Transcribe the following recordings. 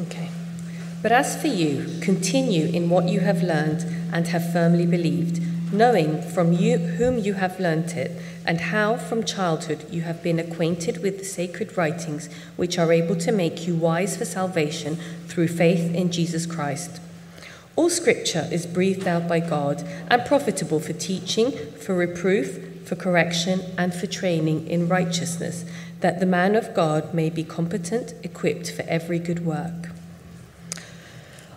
Okay. But as for you, continue in what you have learned and have firmly believed, knowing from you whom you have learnt it, and how from childhood you have been acquainted with the sacred writings which are able to make you wise for salvation through faith in Jesus Christ. All scripture is breathed out by God and profitable for teaching, for reproof, for correction, and for training in righteousness, that the man of God may be competent, equipped for every good work.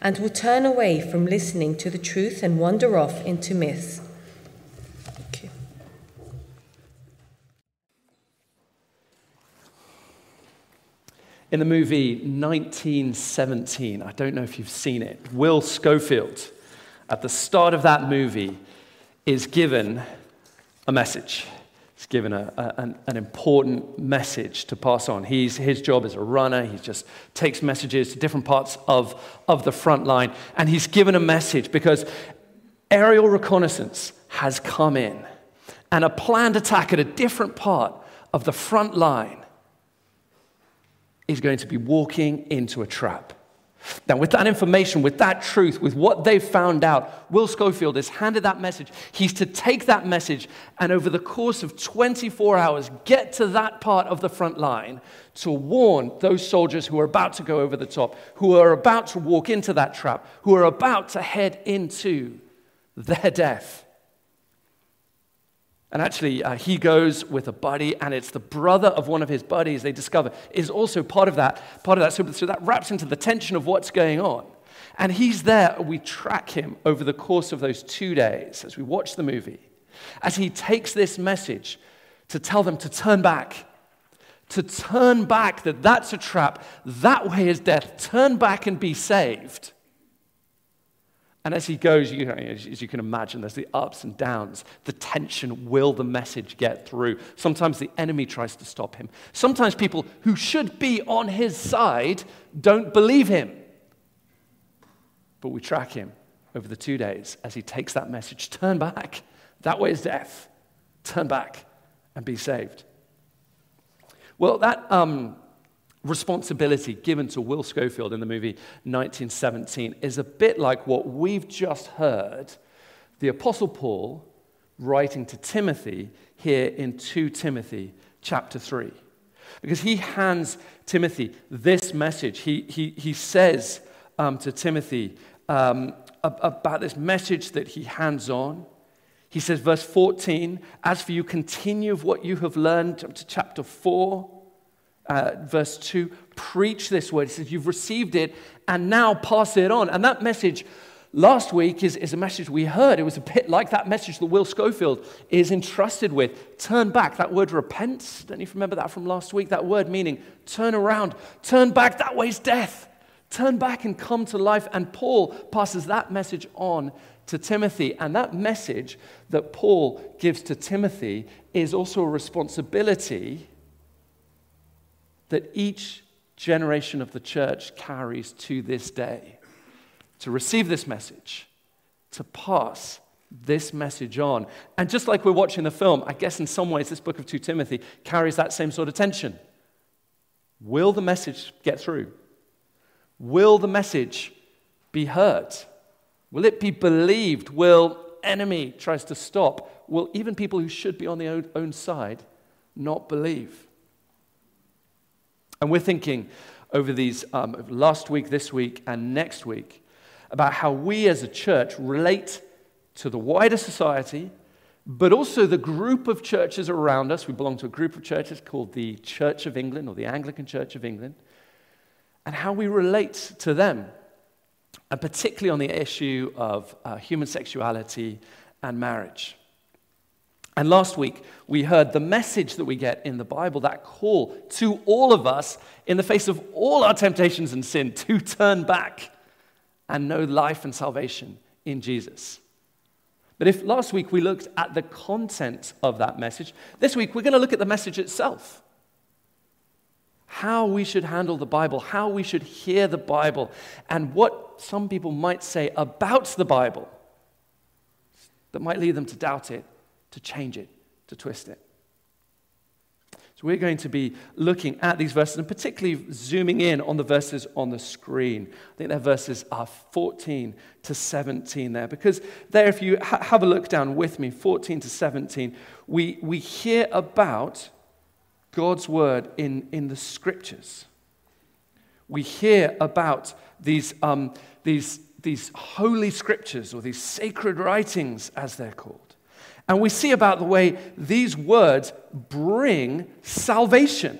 and will turn away from listening to the truth and wander off into myths. In the movie 1917, I don't know if you've seen it, Will Schofield, at the start of that movie, is given a message. He's given a, a, an, an, important message to pass on. He's, his job is a runner. He just takes messages to different parts of, of the front line. And he's given a message because aerial reconnaissance has come in. And a planned attack at a different part of the front line is going to be walking into a trap. Now, with that information, with that truth, with what they've found out, Will Schofield is handed that message. He's to take that message and, over the course of 24 hours, get to that part of the front line to warn those soldiers who are about to go over the top, who are about to walk into that trap, who are about to head into their death. And actually, uh, he goes with a buddy, and it's the brother of one of his buddies they discover is also part of that. Part of that. So, so that wraps into the tension of what's going on. And he's there. We track him over the course of those two days as we watch the movie, as he takes this message to tell them to turn back, to turn back, that that's a trap, that way is death. Turn back and be saved. And as he goes, you know, as you can imagine, there's the ups and downs, the tension. Will the message get through? Sometimes the enemy tries to stop him. Sometimes people who should be on his side don't believe him. But we track him over the two days as he takes that message turn back. That way is death. Turn back and be saved. Well, that um, responsibility given to Will Schofield in the movie 1917 is a bit like what we've just heard the Apostle Paul writing to Timothy here in 2 Timothy chapter 3. Because he hands Timothy this message. He, he, he says um, to Timothy um, about this message that he hands on. He says, verse 14, as for you, continue of what you have learned, up to chapter 4 uh, verse 2, preach this word. He says, You've received it and now pass it on. And that message last week is, is a message we heard. It was a bit like that message that Will Schofield is entrusted with. Turn back. That word repent. Don't you remember that from last week? That word meaning turn around, turn back. That way's death. Turn back and come to life. And Paul passes that message on to Timothy. And that message that Paul gives to Timothy is also a responsibility that each generation of the church carries to this day. To receive this message, to pass this message on. And just like we're watching the film, I guess in some ways this book of 2 Timothy carries that same sort of tension. Will the message get through? Will the message be heard? Will it be believed? Will enemy tries to stop? Will even people who should be on their own side not believe? And we're thinking over these um, last week, this week, and next week about how we as a church relate to the wider society, but also the group of churches around us. We belong to a group of churches called the Church of England or the Anglican Church of England, and how we relate to them, and particularly on the issue of uh, human sexuality and marriage. And last week, we heard the message that we get in the Bible, that call to all of us in the face of all our temptations and sin to turn back and know life and salvation in Jesus. But if last week we looked at the content of that message, this week we're going to look at the message itself. How we should handle the Bible, how we should hear the Bible, and what some people might say about the Bible that might lead them to doubt it, to change it, to twist it. So we're going to be looking at these verses and particularly zooming in on the verses on the screen. I think their verses are 14 to 17 there because there, if you ha- have a look down with me, 14 to 17, we, we hear about God's word in, in the scriptures. We hear about these, um, these, these holy scriptures or these sacred writings, as they're called. And we see about the way these words bring salvation.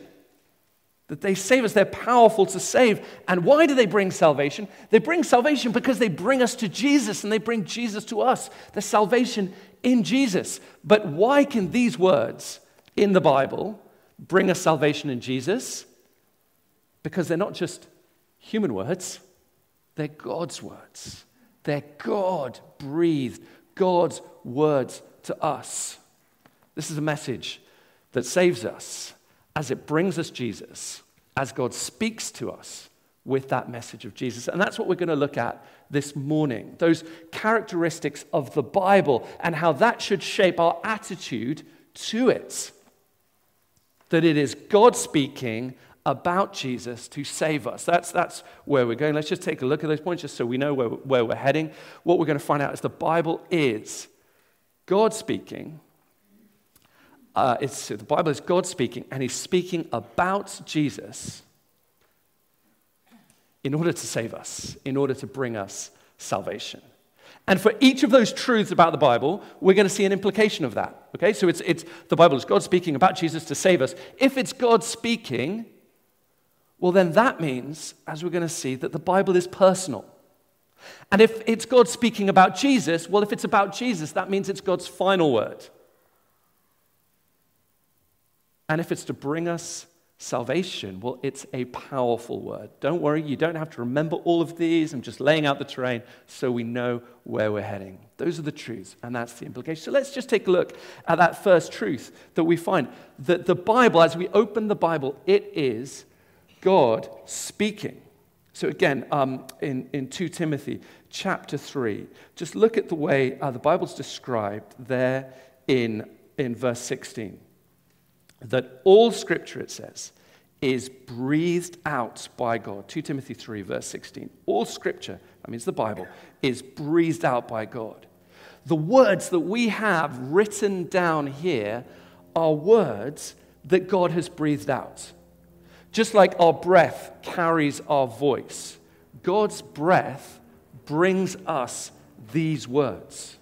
That they save us, they're powerful to save. And why do they bring salvation? They bring salvation because they bring us to Jesus and they bring Jesus to us. The salvation in Jesus. But why can these words in the Bible bring us salvation in Jesus? Because they're not just human words, they're God's words. They're God breathed, God's words to us. This is a message that saves us as it brings us Jesus, as God speaks to us with that message of Jesus. And that's what we're going to look at this morning those characteristics of the Bible and how that should shape our attitude to it. That it is God speaking about Jesus to save us. That's, that's where we're going. Let's just take a look at those points just so we know where, where we're heading. What we're going to find out is the Bible is God speaking. Uh, it's, the Bible is God speaking, and He's speaking about Jesus in order to save us, in order to bring us salvation. And for each of those truths about the Bible, we're going to see an implication of that. Okay, so it's, it's the Bible is God speaking about Jesus to save us. If it's God speaking, well, then that means, as we're going to see, that the Bible is personal. And if it's God speaking about Jesus, well, if it's about Jesus, that means it's God's final word. And if it's to bring us salvation, well, it's a powerful word. Don't worry, you don't have to remember all of these. I'm just laying out the terrain so we know where we're heading. Those are the truths, and that's the implication. So let's just take a look at that first truth that we find that the Bible, as we open the Bible, it is God speaking. So, again, um, in, in 2 Timothy chapter 3, just look at the way uh, the Bible's described there in, in verse 16. That all scripture, it says, is breathed out by God. 2 Timothy 3, verse 16. All scripture, that means the Bible, is breathed out by God. The words that we have written down here are words that God has breathed out. Just like our breath carries our voice, God's breath brings us these words.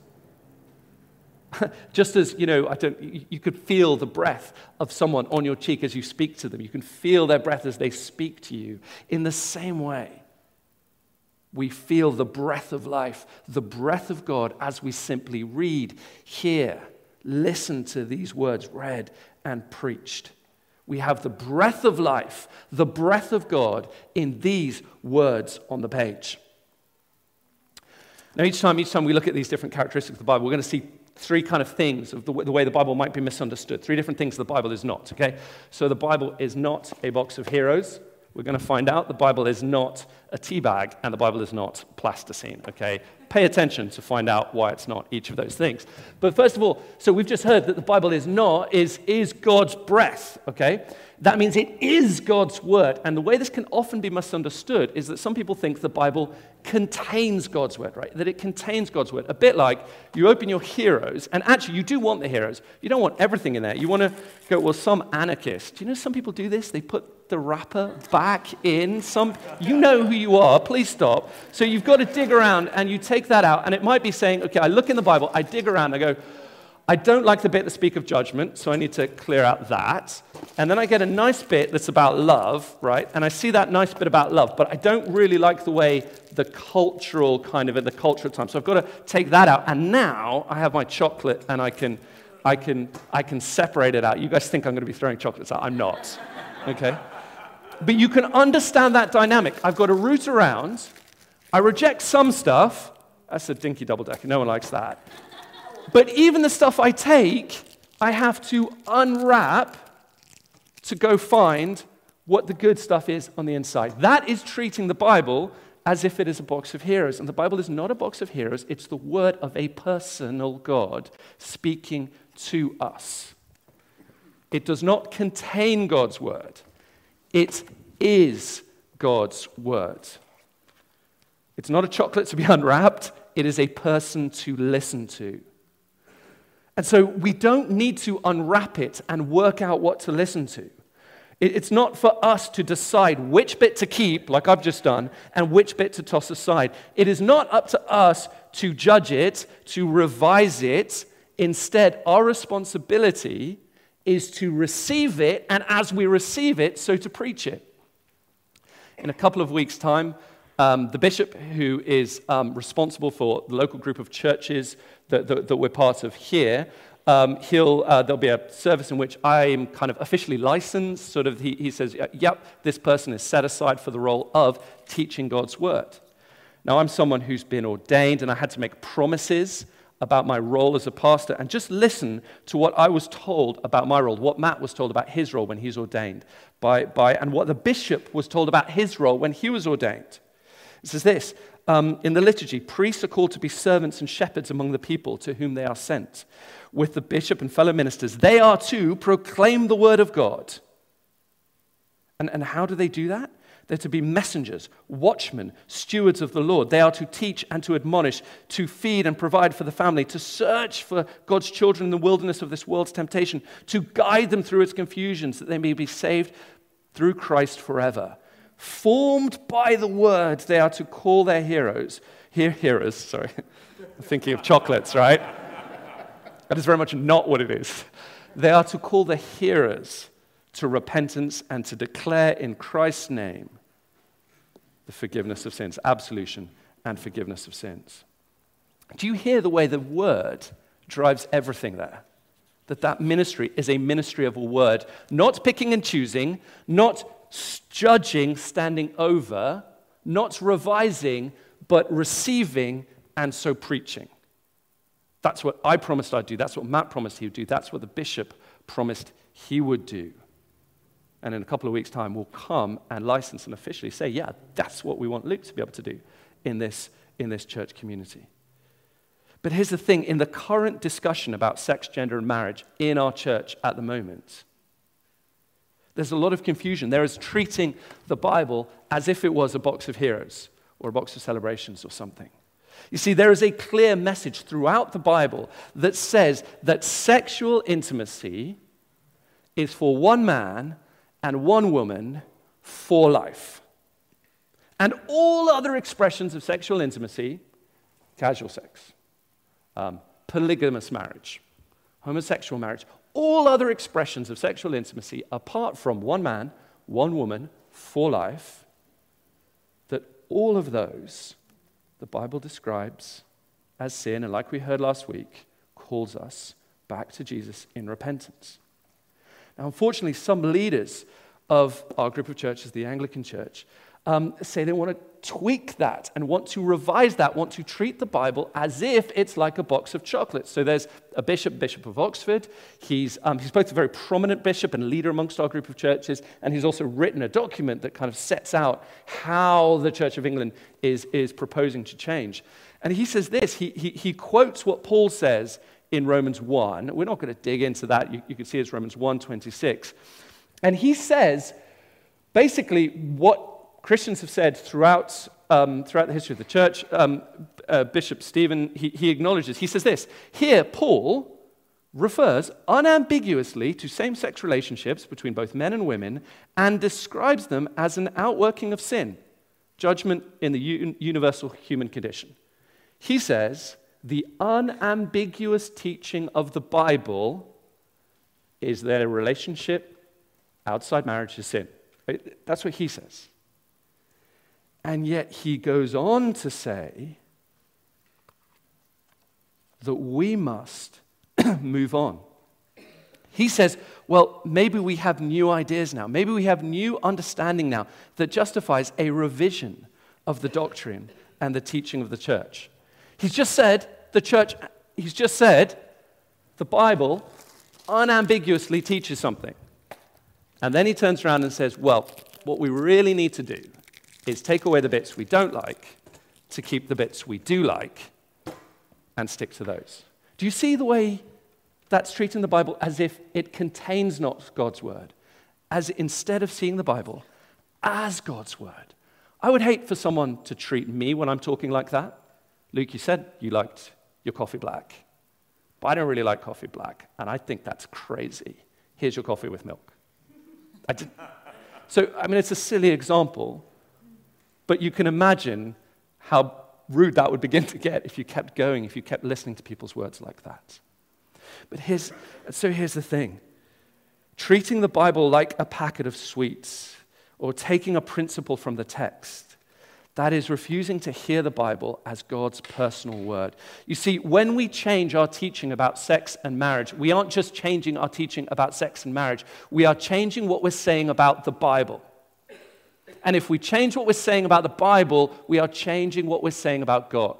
Just as, you know, I don't, you could feel the breath of someone on your cheek as you speak to them. You can feel their breath as they speak to you. In the same way, we feel the breath of life, the breath of God as we simply read, hear, listen to these words read and preached we have the breath of life, the breath of God in these words on the page. Now, each time, each time we look at these different characteristics of the Bible, we're going to see three kind of things of the way, the way the Bible might be misunderstood. Three different things the Bible is not, okay? So the Bible is not a box of heroes. We're going to find out the Bible is not a tea bag and the Bible is not plasticine, okay? Pay attention to find out why it's not each of those things. But first of all, so we've just heard that the Bible is not, is, is God's breath, okay? That means it is God's word. And the way this can often be misunderstood is that some people think the Bible contains God's word, right? That it contains God's word. A bit like you open your heroes, and actually you do want the heroes. You don't want everything in there. You want to go, well, some anarchist. You know some people do this? They put the wrapper back in. Some, you know who you are. Please stop. So you've got to dig around and you take that out, and it might be saying, okay, I look in the Bible, I dig around, I go, I don't like the bit that speak of judgment, so I need to clear out that. And then I get a nice bit that's about love, right? And I see that nice bit about love, but I don't really like the way the cultural kind of at the cultural time. So I've got to take that out. And now I have my chocolate and I can, I can, I can separate it out. You guys think I'm going to be throwing chocolates out. I'm not. Okay? But you can understand that dynamic. I've got to root around I reject some stuff. That's a dinky double decker. No one likes that. But even the stuff I take, I have to unwrap to go find what the good stuff is on the inside. That is treating the Bible as if it is a box of heroes. And the Bible is not a box of heroes, it's the word of a personal God speaking to us. It does not contain God's word, it is God's word. It's not a chocolate to be unwrapped, it is a person to listen to. And so we don't need to unwrap it and work out what to listen to. It's not for us to decide which bit to keep, like I've just done, and which bit to toss aside. It is not up to us to judge it, to revise it. Instead, our responsibility is to receive it, and as we receive it, so to preach it. In a couple of weeks' time, um, the bishop who is um, responsible for the local group of churches that, that, that we're part of here um, he'll, uh, there'll be a service in which I'm kind of officially licensed. Sort of, he, he says, yep, this person is set aside for the role of teaching God's word. Now, I'm someone who's been ordained, and I had to make promises about my role as a pastor and just listen to what I was told about my role, what Matt was told about his role when he's ordained, by, by, and what the bishop was told about his role when he was ordained. It says this um, in the liturgy priests are called to be servants and shepherds among the people to whom they are sent with the bishop and fellow ministers. They are to proclaim the word of God. And, and how do they do that? They're to be messengers, watchmen, stewards of the Lord. They are to teach and to admonish, to feed and provide for the family, to search for God's children in the wilderness of this world's temptation, to guide them through its confusions, that they may be saved through Christ forever. Formed by the word, they are to call their heroes, hear hearers, sorry, thinking of chocolates, right? That is very much not what it is. They are to call the hearers to repentance and to declare in Christ's name the forgiveness of sins, absolution and forgiveness of sins. Do you hear the way the word drives everything there? That that ministry is a ministry of a word, not picking and choosing, not judging, standing over, not revising, but receiving and so preaching. That's what I promised I'd do. That's what Matt promised he would do. That's what the bishop promised he would do. And in a couple of weeks' time, we'll come and license and officially say, yeah, that's what we want Luke to be able to do in this, in this church community. But here's the thing in the current discussion about sex, gender, and marriage in our church at the moment, there's a lot of confusion. There is treating the Bible as if it was a box of heroes or a box of celebrations or something. You see, there is a clear message throughout the Bible that says that sexual intimacy is for one man and one woman for life. And all other expressions of sexual intimacy, casual sex, um, polygamous marriage, homosexual marriage, all other expressions of sexual intimacy apart from one man, one woman for life, that all of those the Bible describes as sin, and like we heard last week, calls us back to Jesus in repentance. Now, unfortunately, some leaders of our group of churches, the Anglican Church, um, say they want to tweak that and want to revise that, want to treat the Bible as if it's like a box of chocolates. So there's a bishop, Bishop of Oxford. He's, um, he's both a very prominent bishop and leader amongst our group of churches, and he's also written a document that kind of sets out how the Church of England is, is proposing to change. And he says this he, he, he quotes what Paul says in Romans 1. We're not going to dig into that. You, you can see it's Romans 1 26. And he says basically what Christians have said throughout, um, throughout the history of the church, um, uh, Bishop Stephen, he, he acknowledges, he says this Here, Paul refers unambiguously to same sex relationships between both men and women and describes them as an outworking of sin, judgment in the un- universal human condition. He says, the unambiguous teaching of the Bible is that a relationship outside marriage is sin. That's what he says. And yet he goes on to say that we must move on. He says, well, maybe we have new ideas now. Maybe we have new understanding now that justifies a revision of the doctrine and the teaching of the church. He's just said, the church, he's just said, the Bible unambiguously teaches something. And then he turns around and says, well, what we really need to do is take away the bits we don't like to keep the bits we do like and stick to those. Do you see the way that's treating the Bible as if it contains not God's word? As instead of seeing the Bible as God's word. I would hate for someone to treat me when I'm talking like that. Luke, you said you liked your coffee black, but I don't really like coffee black, and I think that's crazy. Here's your coffee with milk. I did. So, I mean, it's a silly example, but you can imagine how rude that would begin to get if you kept going, if you kept listening to people's words like that. But here's, so here's the thing treating the Bible like a packet of sweets or taking a principle from the text. That is refusing to hear the Bible as God's personal word. You see, when we change our teaching about sex and marriage, we aren't just changing our teaching about sex and marriage, we are changing what we're saying about the Bible. And if we change what we're saying about the Bible, we are changing what we're saying about God.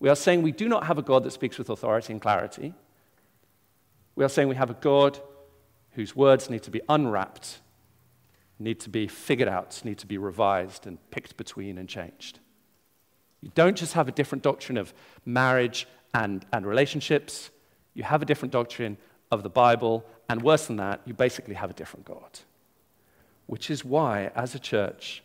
We are saying we do not have a God that speaks with authority and clarity. We are saying we have a God whose words need to be unwrapped, need to be figured out, need to be revised and picked between and changed. You don't just have a different doctrine of marriage and, and relationships, you have a different doctrine of the Bible, and worse than that, you basically have a different God. Which is why, as a church,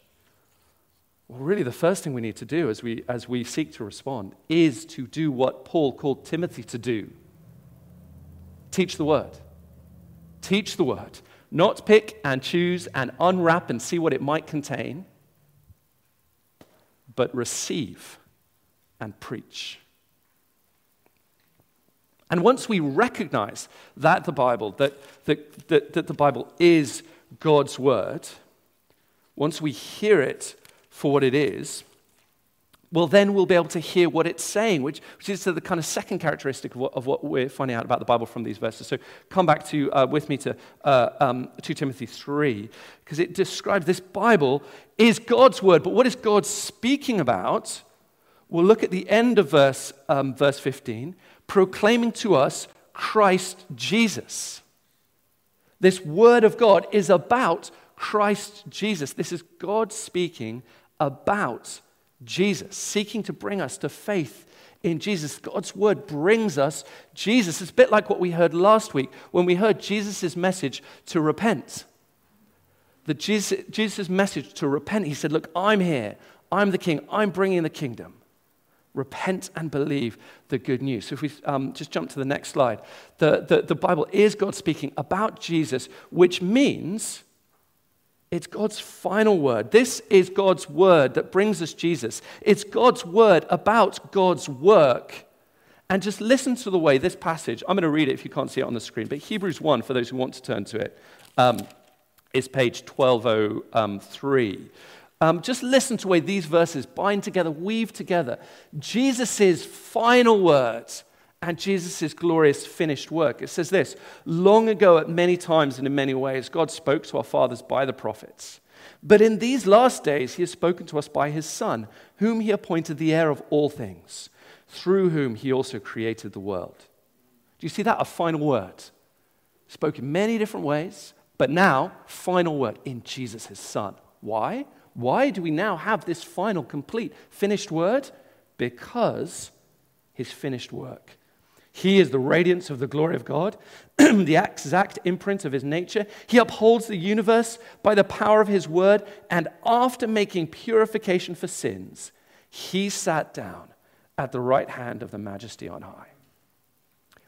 well, really, the first thing we need to do as we, as we seek to respond is to do what Paul called Timothy to do teach the word. Teach the word. Not pick and choose and unwrap and see what it might contain, but receive and preach. And once we recognize that the Bible, that, that, that, that the Bible is God's word, once we hear it for what it is, well, then we'll be able to hear what it's saying, which, which is the kind of second characteristic of what, of what, we're finding out about the Bible from these verses. So come back to, uh, with me to uh, um, 2 Timothy 3, because it describes this Bible is God's word, but what is God speaking about? We'll look at the end of verse, um, verse 15, proclaiming to us Christ Jesus. This word of God is about Christ Jesus. This is God speaking about Jesus, seeking to bring us to faith in Jesus. God's word brings us Jesus. It's a bit like what we heard last week when we heard Jesus' message to repent. The Jesus, message to repent, he said, Look, I'm here. I'm the king. I'm bringing the kingdom. Repent and believe the good news. So, if we um, just jump to the next slide, the, the, the Bible is God speaking about Jesus, which means it's God's final word. This is God's word that brings us Jesus. It's God's word about God's work. And just listen to the way this passage, I'm going to read it if you can't see it on the screen, but Hebrews 1, for those who want to turn to it, um, is page 1203. Um, just listen to the way these verses bind together, weave together Jesus' final words and Jesus' glorious finished work. It says this Long ago, at many times and in many ways, God spoke to our fathers by the prophets. But in these last days, he has spoken to us by his Son, whom he appointed the heir of all things, through whom he also created the world. Do you see that? A final word. Spoke in many different ways, but now, final word in Jesus, his Son. Why? Why do we now have this final, complete, finished word? Because his finished work he is the radiance of the glory of God, the exact imprint of his nature. He upholds the universe by the power of his word, and after making purification for sins, he sat down at the right hand of the majesty on high.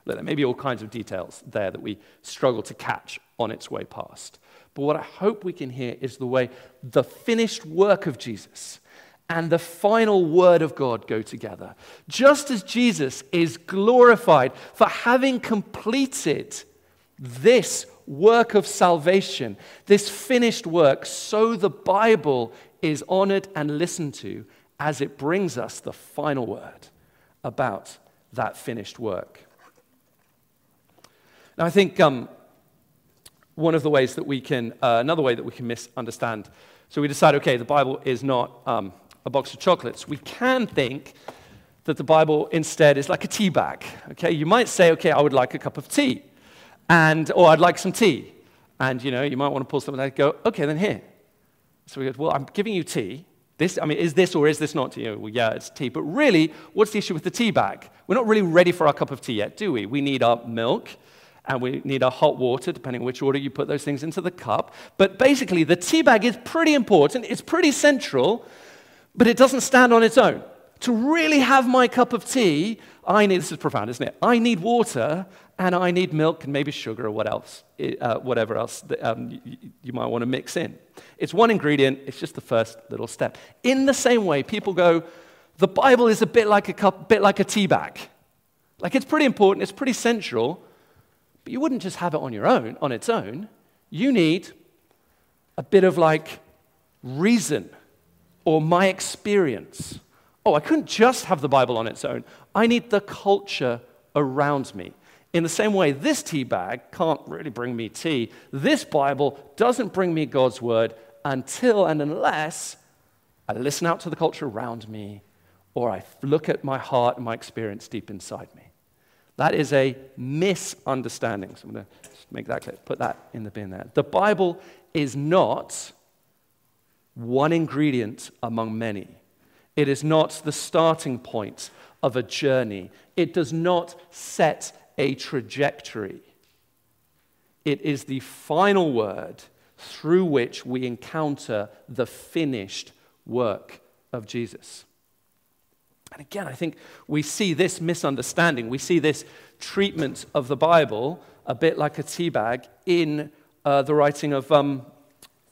Look, there may be all kinds of details there that we struggle to catch on its way past. But what I hope we can hear is the way the finished work of Jesus and the final word of God go together. Just as Jesus is glorified for having completed this work of salvation, this finished work, so the Bible is honored and listened to as it brings us the final word about that finished work. Now, I think um, one of the ways that we can, uh, another way that we can misunderstand, so we decide, okay, the Bible is not. Um, a box of chocolates. We can think that the Bible instead is like a tea bag. Okay, you might say, okay, I would like a cup of tea, and or I'd like some tea, and you know, you might want to pull something out. Go, okay, then here. So we go, well, I'm giving you tea. This, I mean, is this or is this not tea? Well, yeah, it's tea. But really, what's the issue with the tea bag? We're not really ready for our cup of tea yet, do we? We need our milk and we need our hot water, depending on which order you put those things into the cup. But basically, the tea bag is pretty important. It's pretty central, but it doesn't stand on its own. To really have my cup of tea, I need, this is profound, isn't it? I need water and I need milk and maybe sugar or what else, uh, whatever else that, um, you, you might want to mix in. It's one ingredient, it's just the first little step. In the same way, people go, the Bible is a bit like a cup, bit like a tea bag. Like it's pretty important, it's pretty central, but you wouldn't just have it on your own, on its own. You need a bit of like reason or my experience. Oh, I couldn't just have the Bible on its own. I need the culture around me. In the same way, this tea bag can't really bring me tea. This Bible doesn't bring me God's word until and unless I listen out to the culture around me or I look at my heart and my experience deep inside me. That is a misunderstanding. So I'm going to make that clear, put that in the bin there. The Bible is not one ingredient among many, it is not the starting point of a journey, it does not set a trajectory. It is the final word through which we encounter the finished work of Jesus. And again, I think we see this misunderstanding, we see this treatment of the Bible a bit like a tea bag in uh, the writing of, um,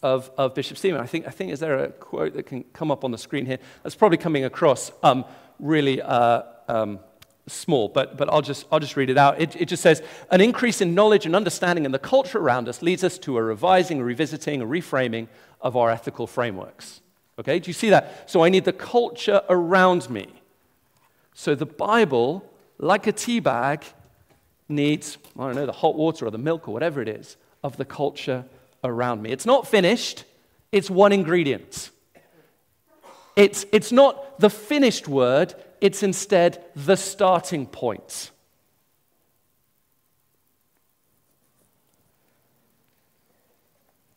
of, of, Bishop Stephen. I think, I think, is there a quote that can come up on the screen here? That's probably coming across um, really uh, um, small, but, but I'll, just, I'll just read it out. It, it just says An increase in knowledge and understanding in the culture around us leads us to a revising, revisiting, a reframing of our ethical frameworks. Okay, do you see that? So I need the culture around me. So the Bible, like a tea bag, needs, I don't know, the hot water or the milk or whatever it is of the culture around me. It's not finished, it's one ingredient. It's, it's not the finished word, it's instead the starting point.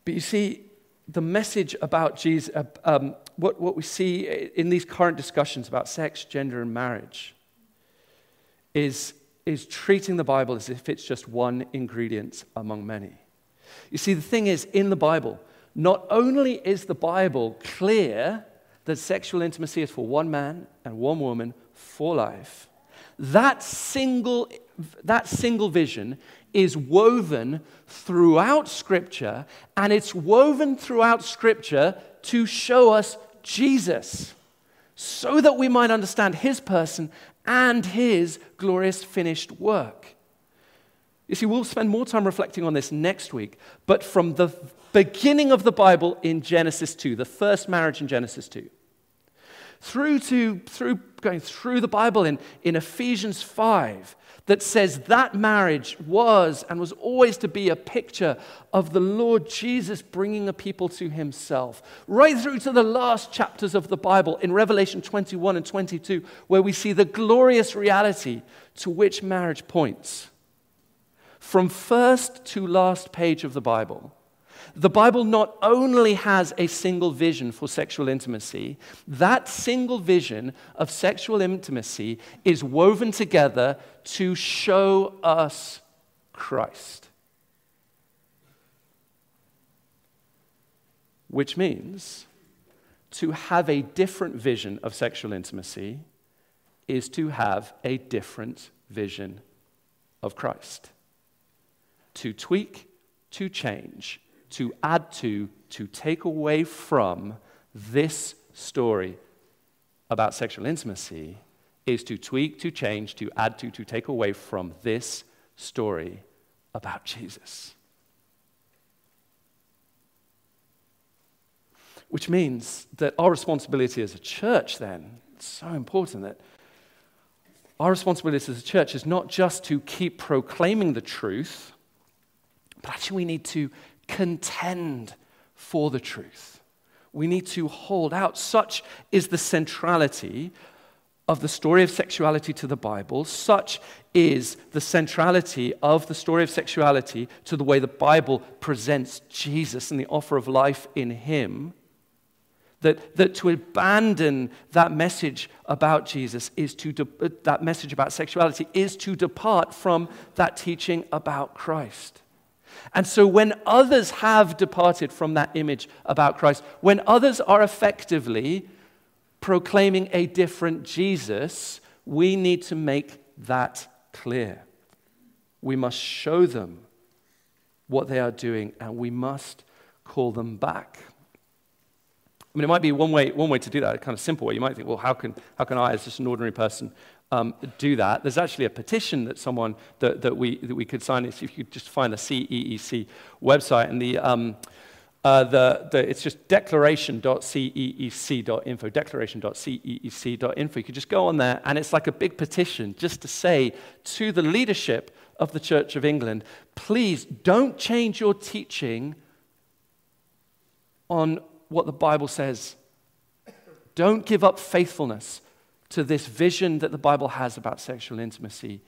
But you see, the message about Jesus, uh, um, what, what we see in these current discussions about sex, gender, and marriage is, is treating the Bible as if it's just one ingredient among many. You see, the thing is, in the Bible, not only is the Bible clear that sexual intimacy is for one man and one woman for life. That single, that single vision is woven throughout Scripture, and it's woven throughout Scripture to show us Jesus, so that we might understand his person and his glorious finished work. You see, we'll spend more time reflecting on this next week, but from the beginning of the Bible in Genesis 2, the first marriage in Genesis 2, through to through going through the Bible in, in Ephesians 5 that says that marriage was and was always to be a picture of the Lord Jesus bringing a people to himself. Right through to the last chapters of the Bible in Revelation 21 and 22, where we see the glorious reality to which marriage points. From first to last page of the Bible, the Bible not only has a single vision for sexual intimacy, that single vision of sexual intimacy is woven together to show us Christ. Which means to have a different vision of sexual intimacy is to have a different vision of Christ to tweak, to change, to add to, to take away from this story about sexual intimacy is to tweak, to change, to add to, to take away from this story about Jesus. Which means that our responsibility as a church, then, it's so important that our responsibility as a church is not just to keep proclaiming the truth but actually, we need to contend for the truth. We need to hold out. Such is the centrality of the story of sexuality to the Bible. Such is the centrality of the story of sexuality to the way the Bible presents Jesus and the offer of life in Him. That, that to abandon that message about Jesus is to, de- that message about sexuality is to depart from that teaching about Christ. And so, when others have departed from that image about Christ, when others are effectively proclaiming a different Jesus, we need to make that clear. We must show them what they are doing and we must call them back. I mean, it might be one way, one way to do that, a kind of simple way. You might think, well, how can, how can I, as just an ordinary person, um, do that. There's actually a petition that someone that, that, we, that we could sign. If you could just find the CEEC website and the, um, uh, the, the, it's just declaration.ceec.info, declaration.ceec.info. You could just go on there, and it's like a big petition just to say to the leadership of the Church of England, please don't change your teaching on what the Bible says. Don't give up faithfulness to this vision that the Bible has about sexual intimacy.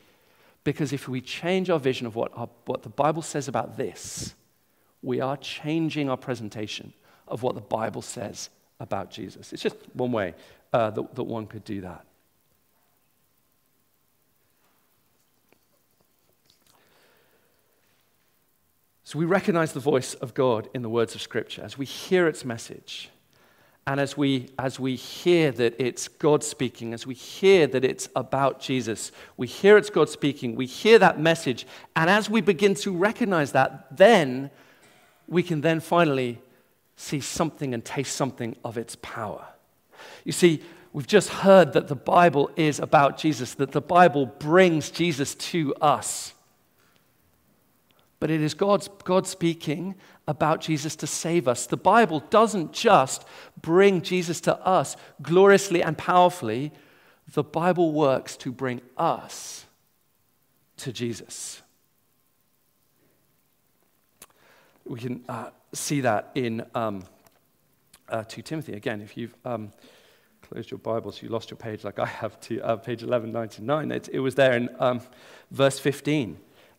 Because if we change our vision of what, our, what the Bible says about this, we are changing our presentation of what the Bible says about Jesus. It's just one way uh, that, that one could do that. So we recognize the voice of God in the words of Scripture as we hear its message. And as we, as we hear that it's God speaking, as we hear that it's about Jesus, we hear it's God speaking, we hear that message, and as we begin to recognize that, then we can then finally see something and taste something of its power. You see, we've just heard that the Bible is about Jesus, that the Bible brings Jesus to us. But it is God's, God speaking about Jesus to save us. The Bible doesn't just bring Jesus to us gloriously and powerfully, the Bible works to bring us to Jesus. We can uh, see that in um, uh, 2 Timothy. Again, if you've um, closed your Bibles, you lost your page like I have to uh, page 1199. It, it was there in um, verse 15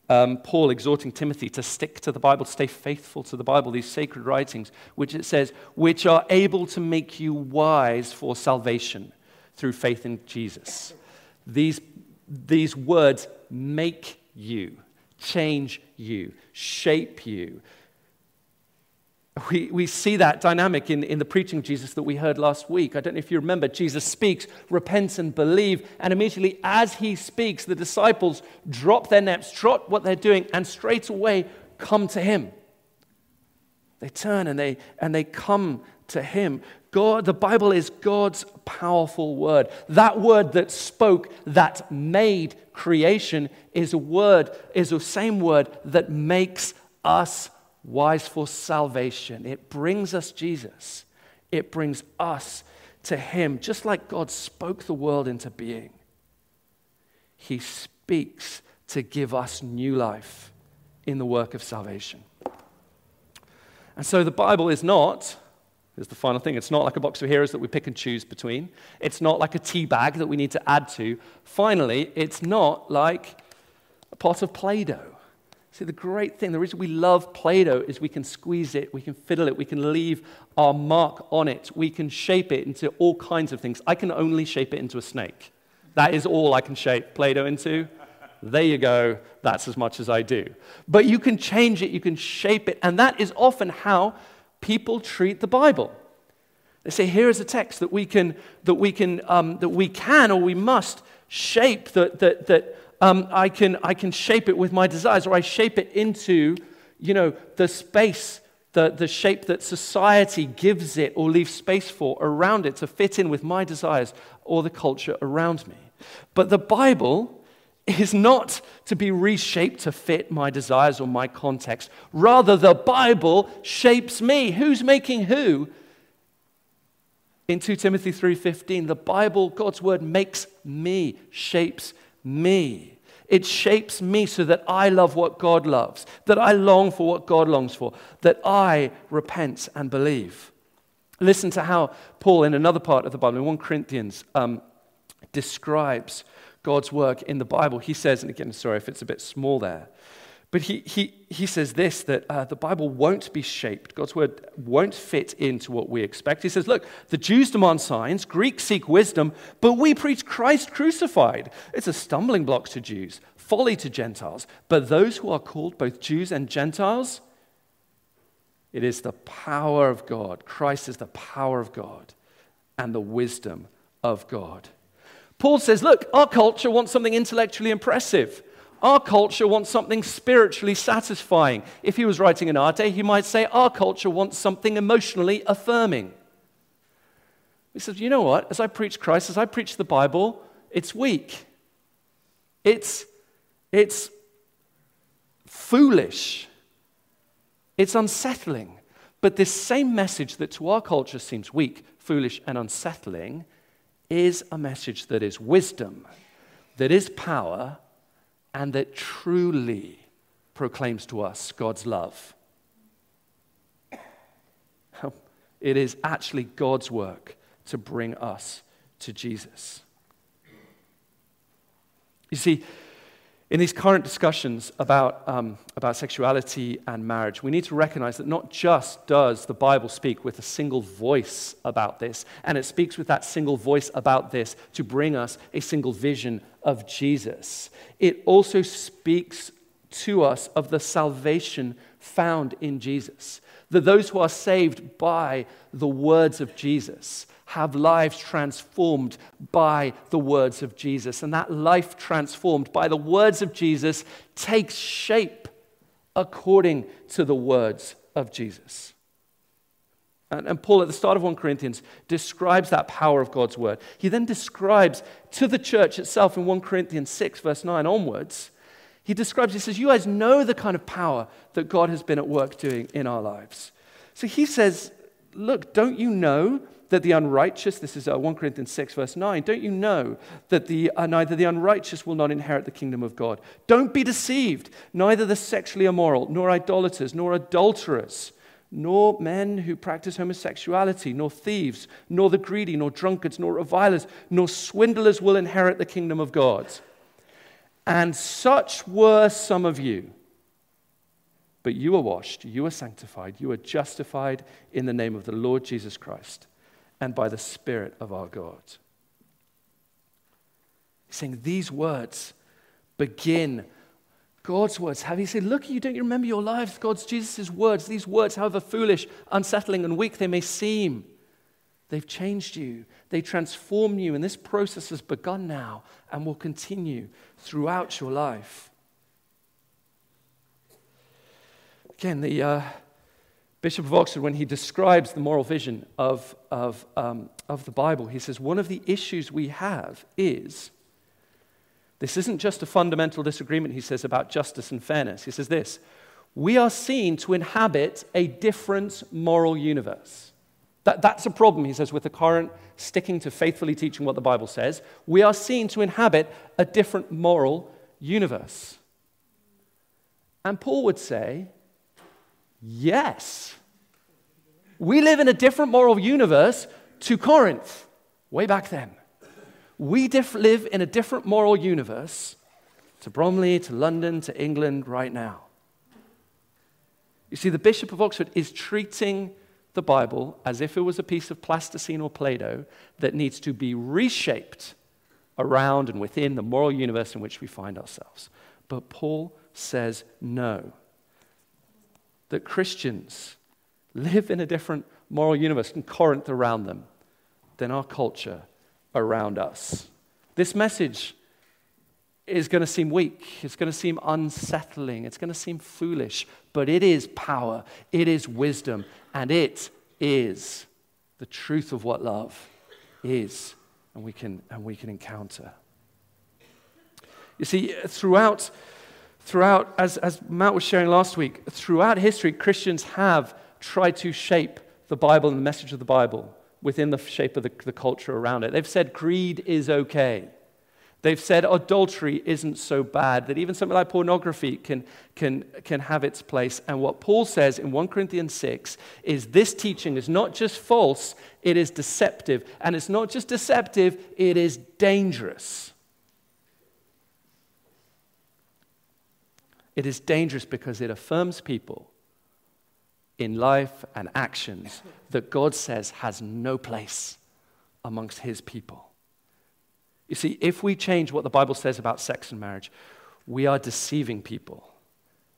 um, Paul exhorting Timothy to stick to the Bible, stay faithful to the Bible, these sacred writings, which it says, which are able to make you wise for salvation through faith in Jesus. These, these words make you, change you, shape you, we, we see that dynamic in, in the preaching of Jesus that we heard last week. I don't know if you remember, Jesus speaks, repent and believe. And immediately as he speaks, the disciples drop their nets, drop what they're doing, and straight away come to him. They turn and they, and they come to him. God, the Bible is God's powerful word. That word that spoke, that made creation, is a word, is the same word that makes us wise for salvation. It brings us Jesus, it brings us to Him. Just like God spoke the world into being, He speaks to give us new life in the work of salvation. And so the Bible is not, here's the final thing, it's not like a box of heroes that we pick and choose between. It's not like a tea bag that we need to add to. Finally, it's not like a pot of Play Doh. See, the great thing, the reason we love Play Doh is we can squeeze it, we can fiddle it, we can leave our mark on it, we can shape it into all kinds of things. I can only shape it into a snake. That is all I can shape Play Doh into. There you go. That's as much as I do. But you can change it, you can shape it, and that is often how people treat the Bible. They say, here is a text that we can, that we can, um, that we can or we must shape, that, that, that um, I, can, I can shape it with my desires, or I shape it into, you know, the space, the, the shape that society gives it or leaves space for around it to fit in with my desires or the culture around me. But the Bible is not to be reshaped to fit my desires or my context. Rather, the Bible shapes me. Who's making who? In 2 Timothy 3:15, the Bible, God's word makes me, shapes me. It shapes me so that I love what God loves, that I long for what God longs for, that I repent and believe. Listen to how Paul, in another part of the Bible, in 1 Corinthians, um, describes God's work in the Bible. He says, and again, sorry if it's a bit small there, but he, he, he says this that uh, the Bible won't be shaped. God's word won't fit into what we expect. He says, Look, the Jews demand signs, Greeks seek wisdom, but we preach Christ crucified. It's a stumbling block to Jews, folly to Gentiles. But those who are called, both Jews and Gentiles, it is the power of God. Christ is the power of God and the wisdom of God. Paul says, Look, our culture wants something intellectually impressive. Our culture wants something spiritually satisfying. If he was writing in our day, he might say, Our culture wants something emotionally affirming. He says, You know what? As I preach Christ, as I preach the Bible, it's weak. It's, it's foolish. It's unsettling. But this same message that to our culture seems weak, foolish, and unsettling is a message that is wisdom, that is power, and that truly proclaims to us God's love. It is actually God's work to bring us to Jesus. You see, in these current discussions about, um, about sexuality and marriage, we need to recognize that not just does the Bible speak with a single voice about this, and it speaks with that single voice about this to bring us a single vision of Jesus, it also speaks to us of the salvation found in Jesus. That those who are saved by the words of Jesus have lives transformed by the words of Jesus. And that life transformed by the words of Jesus takes shape according to the words of Jesus. And, Paul, at the start of 1 Corinthians, describes that power of God's word. He then describes to the church itself in 1 Corinthians 6, verse 9 onwards, he describes, he says, You guys know the kind of power that God has been at work doing in our lives. So he says, Look, don't you know that the unrighteous, this is uh, 1 Corinthians 6, verse 9, don't you know that the, uh, neither the unrighteous will not inherit the kingdom of God? Don't be deceived. Neither the sexually immoral, nor idolaters, nor adulterers, nor men who practice homosexuality, nor thieves, nor the greedy, nor drunkards, nor revilers, nor swindlers will inherit the kingdom of God. And such were some of you. But you are washed, you are sanctified, you are justified in the name of the Lord Jesus Christ and by the Spirit of our God. He's saying these words begin God's words. Have you said, Look, you don't remember your lives? God's Jesus' words. These words, however foolish, unsettling, and weak they may seem, they've changed you. They transform you. And this process has begun now and will continue throughout your life. Again, the, uh, Bishop of Oxford, when he describes the moral vision of, of, um, of the Bible, he says, One of the issues we have is this isn't just a fundamental disagreement, he says, about justice and fairness. He says this We are seen to inhabit a different moral universe. That, that's a problem, he says, with the current sticking to faithfully teaching what the Bible says. We are seen to inhabit a different moral universe. And Paul would say, Yes. We live in a different moral universe to Corinth way back then. We diff- live in a different moral universe to Bromley, to London, to England right now. You see, the Bishop of Oxford is treating the Bible as if it was a piece of plasticine or Play Doh that needs to be reshaped around and within the moral universe in which we find ourselves. But Paul says no that Christians live in a different moral universe and Corinth around them than our culture around us. This message is going to seem weak. It's going to seem unsettling. It's going to seem foolish. But it is power, it is wisdom, and it is the truth of what love is and we can, and we can encounter. You see, throughout Throughout, as, as Matt was sharing last week, throughout history, Christians have tried to shape the Bible and the message of the Bible within the shape of the, the culture around it. They've said greed is okay. They've said adultery isn't so bad, that even something like pornography can, can, can have its place. And what Paul says in 1 Corinthians 6 is this teaching is not just false, it is deceptive. And it's not just deceptive, it is dangerous. It is dangerous because it affirms people in life and actions that God says has no place amongst his people. You see, if we change what the Bible says about sex and marriage, we are deceiving people.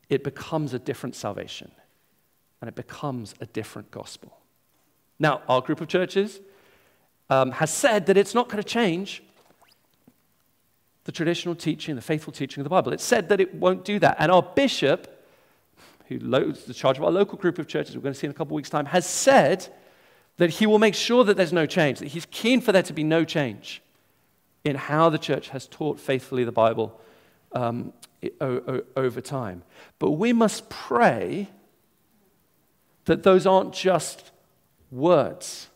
It becomes a different salvation and it becomes a different gospel. Now, our group of churches um, has said that it's not going to change the traditional teaching, the faithful teaching of the Bible. It said that it won't do that. And our bishop, who is the charge of our local group of churches, we're going to see in a couple of weeks' time, has said that he will make sure that there's no change, that he's keen for there to be no change in how the church has taught faithfully the Bible um, over time. But we must pray that those aren't just words,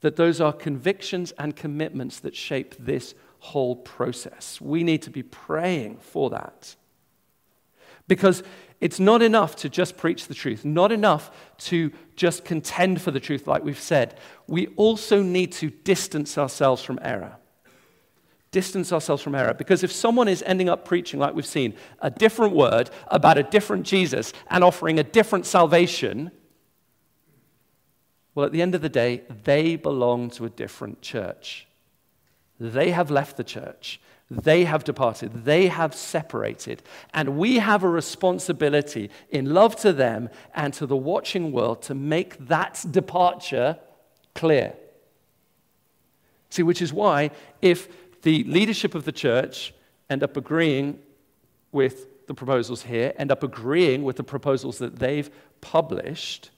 that those are convictions and commitments that shape this whole process. We need to be praying for that. Because it's not enough to just preach the truth, not enough to just contend for the truth, like we've said. We also need to distance ourselves from error distance ourselves from error. Because if someone is ending up preaching, like we've seen, a different word about a different Jesus and offering a different salvation, well, at the end of the day, they belong to a different church. They have left the church. They have departed. They have separated. And we have a responsibility in love to them and to the watching world to make that departure clear. See, which is why if the leadership of the church end up agreeing with the proposals here, end up agreeing with the proposals that they've published.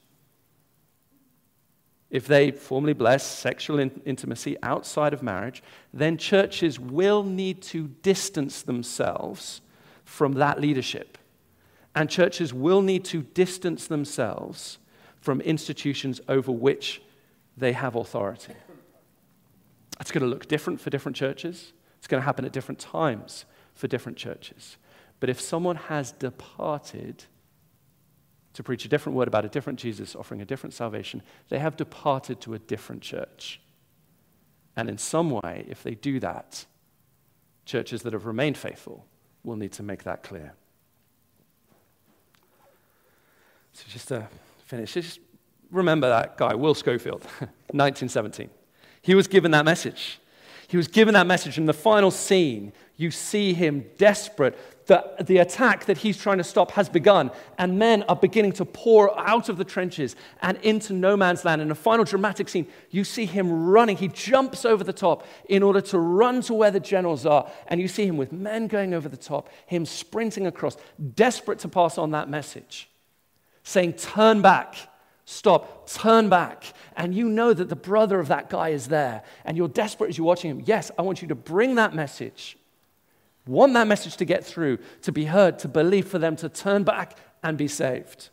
If they formally bless sexual in- intimacy outside of marriage, then churches will need to distance themselves from that leadership. And churches will need to distance themselves from institutions over which they have authority. It's going to look different for different churches. It's going to happen at different times for different churches. But if someone has departed to preach a different word about a different Jesus, offering a different salvation, they have departed to a different church. And in some way, if they do that, churches that have remained faithful will need to make that clear. So just to finish, just remember that guy, Will Schofield, 1917. He was given that message. He was given that message. In the final scene, you see him desperate. The, the attack that he's trying to stop has begun, and men are beginning to pour out of the trenches and into no man's land. In a final dramatic scene, you see him running. He jumps over the top in order to run to where the generals are, and you see him with men going over the top, him sprinting across, desperate to pass on that message, saying, Turn back Stop, turn back. And you know that the brother of that guy is there. And you're desperate as you're watching him. Yes, I want you to bring that message. Want that message to get through, to be heard, to believe, for them to turn back and be saved.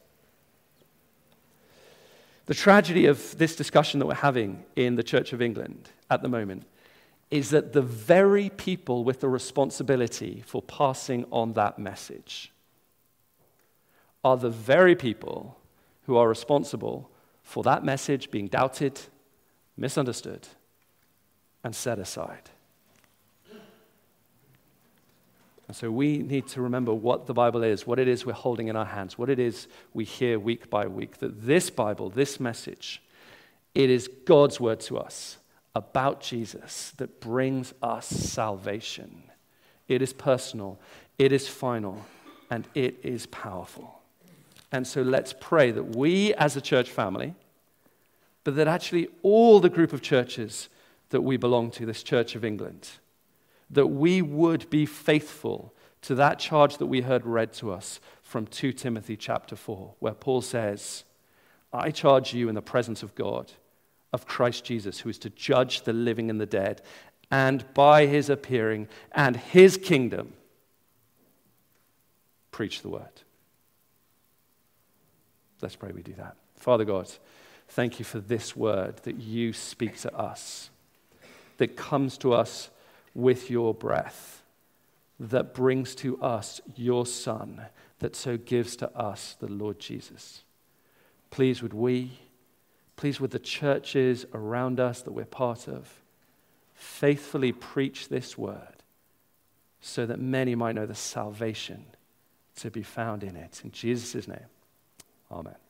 The tragedy of this discussion that we're having in the Church of England at the moment is that the very people with the responsibility for passing on that message are the very people who are responsible for that message being doubted, misunderstood, and set aside. And so we need to remember what the Bible is, what it is we're holding in our hands, what it is we hear week by week. That this Bible, this message, it is God's word to us about Jesus that brings us salvation. It is personal, it is final, and it is powerful. And so let's pray that we as a church family, but that actually all the group of churches that we belong to, this Church of England, that we would be faithful to that charge that we heard read to us from 2 Timothy chapter 4, where Paul says, I charge you in the presence of God, of Christ Jesus, who is to judge the living and the dead, and by his appearing and his kingdom, preach the word. Let's pray we do that. Father God, thank you for this word that you speak to us, that comes to us with your breath that brings to us your Son, that so gives to us the Lord Jesus. Please, would we, please, would the churches around us that we're part of faithfully preach this word so that many might know the salvation to be found in it. In Jesus' name, amen.